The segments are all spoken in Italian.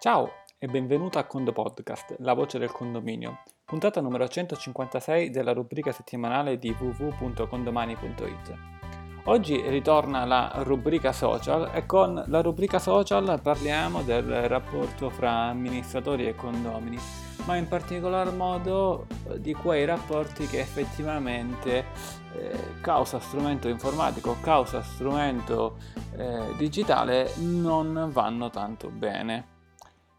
Ciao e benvenuto a Condo Podcast, la voce del condominio, puntata numero 156 della rubrica settimanale di www.condomani.it. Oggi ritorna la rubrica social e con la rubrica social parliamo del rapporto fra amministratori e condomini, ma in particolar modo eh, di quei rapporti che effettivamente eh, causa strumento informatico, causa strumento eh, digitale non vanno tanto bene.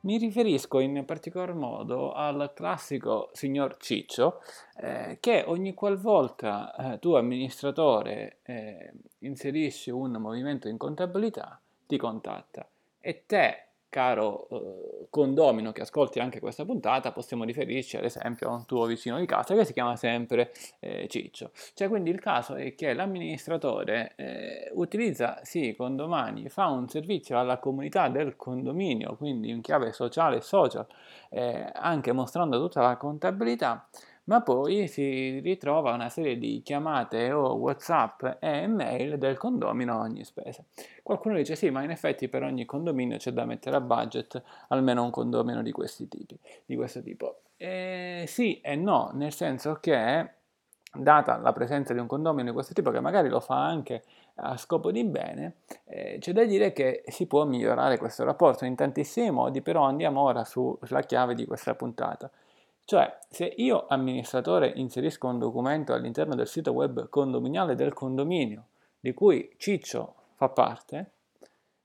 Mi riferisco in particolar modo al classico signor Ciccio eh, che ogni qualvolta eh, tu amministratore eh, inserisci un movimento in contabilità ti contatta. E te caro eh, condomino che ascolti anche questa puntata, possiamo riferirci ad esempio a un tuo vicino di casa che si chiama sempre eh, Ciccio. Cioè quindi il caso è che l'amministratore eh, utilizza sì condomani, fa un servizio alla comunità del condominio, quindi in chiave sociale e social, eh, anche mostrando tutta la contabilità, ma poi si ritrova una serie di chiamate o whatsapp e mail del condomino a ogni spesa. Qualcuno dice sì, ma in effetti per ogni condominio c'è da mettere a budget almeno un condomino di, tipi, di questo tipo. E sì e no, nel senso che data la presenza di un condomino di questo tipo che magari lo fa anche a scopo di bene, eh, c'è da dire che si può migliorare questo rapporto in tantissimi modi, però andiamo ora sulla chiave di questa puntata. Cioè, se io amministratore inserisco un documento all'interno del sito web condominiale del condominio di cui Ciccio fa parte,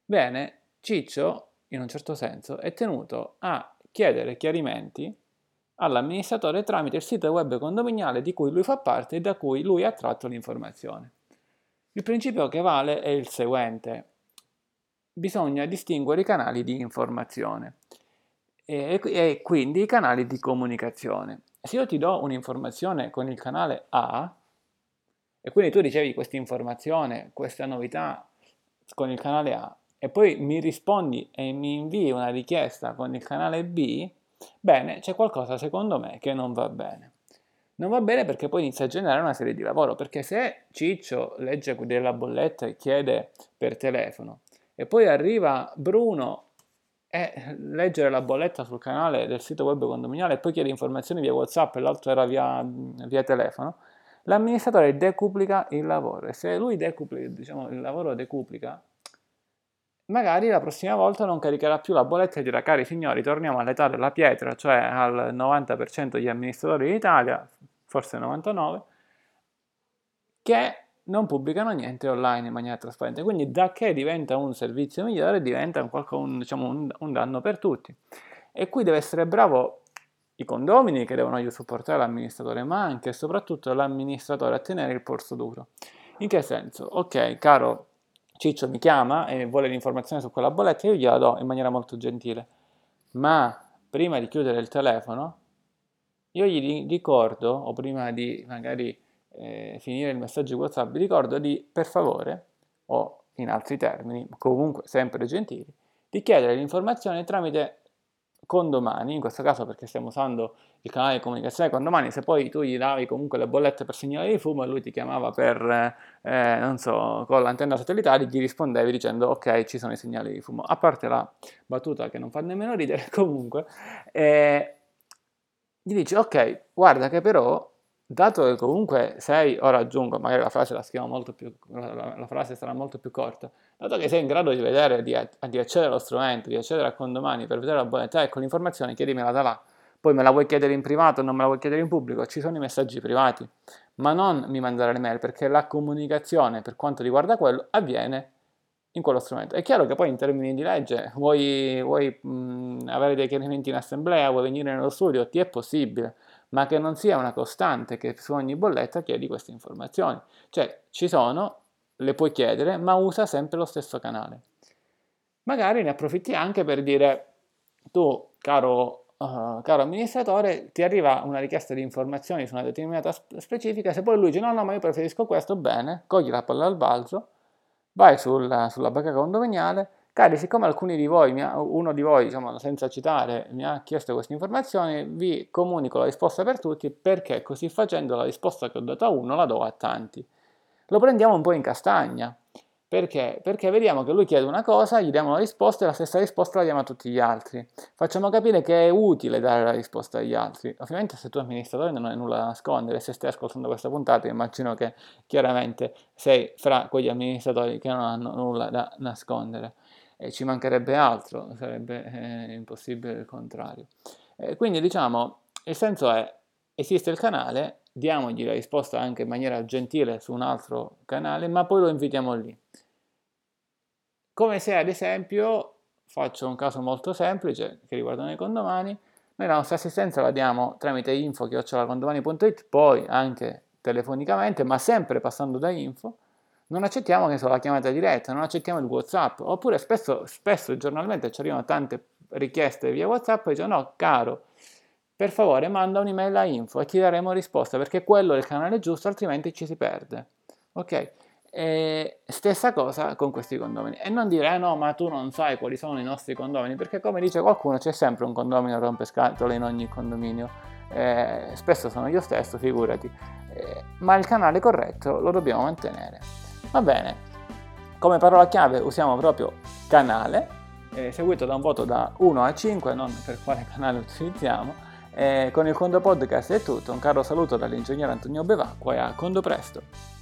bene, Ciccio, in un certo senso, è tenuto a chiedere chiarimenti all'amministratore tramite il sito web condominiale di cui lui fa parte e da cui lui ha tratto l'informazione. Il principio che vale è il seguente. Bisogna distinguere i canali di informazione e, e quindi i canali di comunicazione. Se io ti do un'informazione con il canale A e quindi tu ricevi questa informazione, questa novità con il canale A e poi mi rispondi e mi invii una richiesta con il canale B, bene, c'è qualcosa secondo me che non va bene. Non va bene perché poi inizia a generare una serie di lavoro, perché se Ciccio legge della bolletta e chiede per telefono e poi arriva Bruno e leggere la bolletta sul canale del sito web condominiale e poi chiede informazioni via WhatsApp e l'altro era via, via telefono, l'amministratore decuplica il lavoro e se lui decuplica, diciamo, il lavoro decuplica, magari la prossima volta non caricherà più la bolletta e dirà cari signori torniamo all'età della pietra, cioè al 90% degli amministratori d'Italia, forse 99%, che non pubblicano niente online in maniera trasparente. Quindi da che diventa un servizio migliore diventa un, un, diciamo, un, un danno per tutti. E qui deve essere bravo i condomini che devono supportare l'amministratore, ma anche e soprattutto l'amministratore a tenere il polso duro. In che senso? Ok, caro Ciccio mi chiama e vuole l'informazione su quella bolletta, io gliela do in maniera molto gentile, ma prima di chiudere il telefono, io gli ricordo, o prima di magari eh, finire il messaggio WhatsApp, vi ricordo di, per favore, o in altri termini, comunque sempre gentili, di chiedere l'informazione tramite condomani, in questo caso perché stiamo usando il canale di comunicazione condomani, se poi tu gli davi comunque le bollette per segnale di fumo e lui ti chiamava per, eh, non so, con l'antenna satellitare, gli rispondevi dicendo ok ci sono i segnali di fumo. A parte la battuta che non fa nemmeno ridere, comunque, eh, gli dici ok, guarda che però dato che comunque sei, ora aggiungo, magari la frase la più, la, la, frase sarà molto più corta, dato che sei in grado di vedere, di, di accedere allo strumento, di accedere a condomani per vedere la buonetà, ecco l'informazione, chiedimela da là. Poi me la vuoi chiedere in privato, non me la vuoi chiedere in pubblico, ci sono i messaggi privati, ma non mi mandare le mail perché la comunicazione per quanto riguarda quello avviene in quello strumento. È chiaro che poi in termini di legge vuoi, vuoi mh, avere dei chiarimenti in assemblea, vuoi venire nello studio, ti è possibile, ma che non sia una costante che su ogni bolletta chiedi queste informazioni. Cioè ci sono, le puoi chiedere, ma usa sempre lo stesso canale. Magari ne approfitti anche per dire tu, caro, uh, caro amministratore, ti arriva una richiesta di informazioni su una determinata specifica, se poi lui dice no, no, ma io preferisco questo, bene, cogli la palla al balzo, vai sul, sulla banca condominiale, Cari, siccome alcuni di voi, uno di voi, diciamo, senza citare, mi ha chiesto queste informazioni, vi comunico la risposta per tutti perché così facendo la risposta che ho dato a uno la do a tanti. Lo prendiamo un po' in castagna. Perché? Perché vediamo che lui chiede una cosa, gli diamo una risposta e la stessa risposta la diamo a tutti gli altri. Facciamo capire che è utile dare la risposta agli altri. Ovviamente se tu amministratore non hai nulla da nascondere, se stai ascoltando questa puntata immagino che chiaramente sei fra quegli amministratori che non hanno nulla da nascondere. E ci mancherebbe altro, sarebbe eh, impossibile il contrario. Eh, quindi diciamo, il senso è, esiste il canale, diamogli la risposta anche in maniera gentile su un altro canale, ma poi lo invitiamo lì. Come se ad esempio, faccio un caso molto semplice che riguarda i condomani, noi la nostra assistenza la diamo tramite info.condomani.it, poi anche telefonicamente, ma sempre passando da info, non accettiamo che so, la chiamata diretta, non accettiamo il WhatsApp, oppure spesso, spesso giornalmente ci arrivano tante richieste via WhatsApp e dicono no, caro, per favore manda un'email a info e ti daremo risposta perché quello è il canale giusto, altrimenti ci si perde. Ok? E stessa cosa con questi condomini. E non dire, eh no, ma tu non sai quali sono i nostri condomini, perché come dice qualcuno c'è sempre un condomino rompescatole in ogni condominio. Eh, spesso sono io stesso, figurati. Eh, ma il canale corretto lo dobbiamo mantenere. Va bene. Come parola chiave usiamo proprio canale, eh, seguito da un voto da 1 a 5, non per quale canale utilizziamo e con il Condo Podcast è tutto, un caro saluto dall'ingegnere Antonio Bevacqua e a Condo Presto!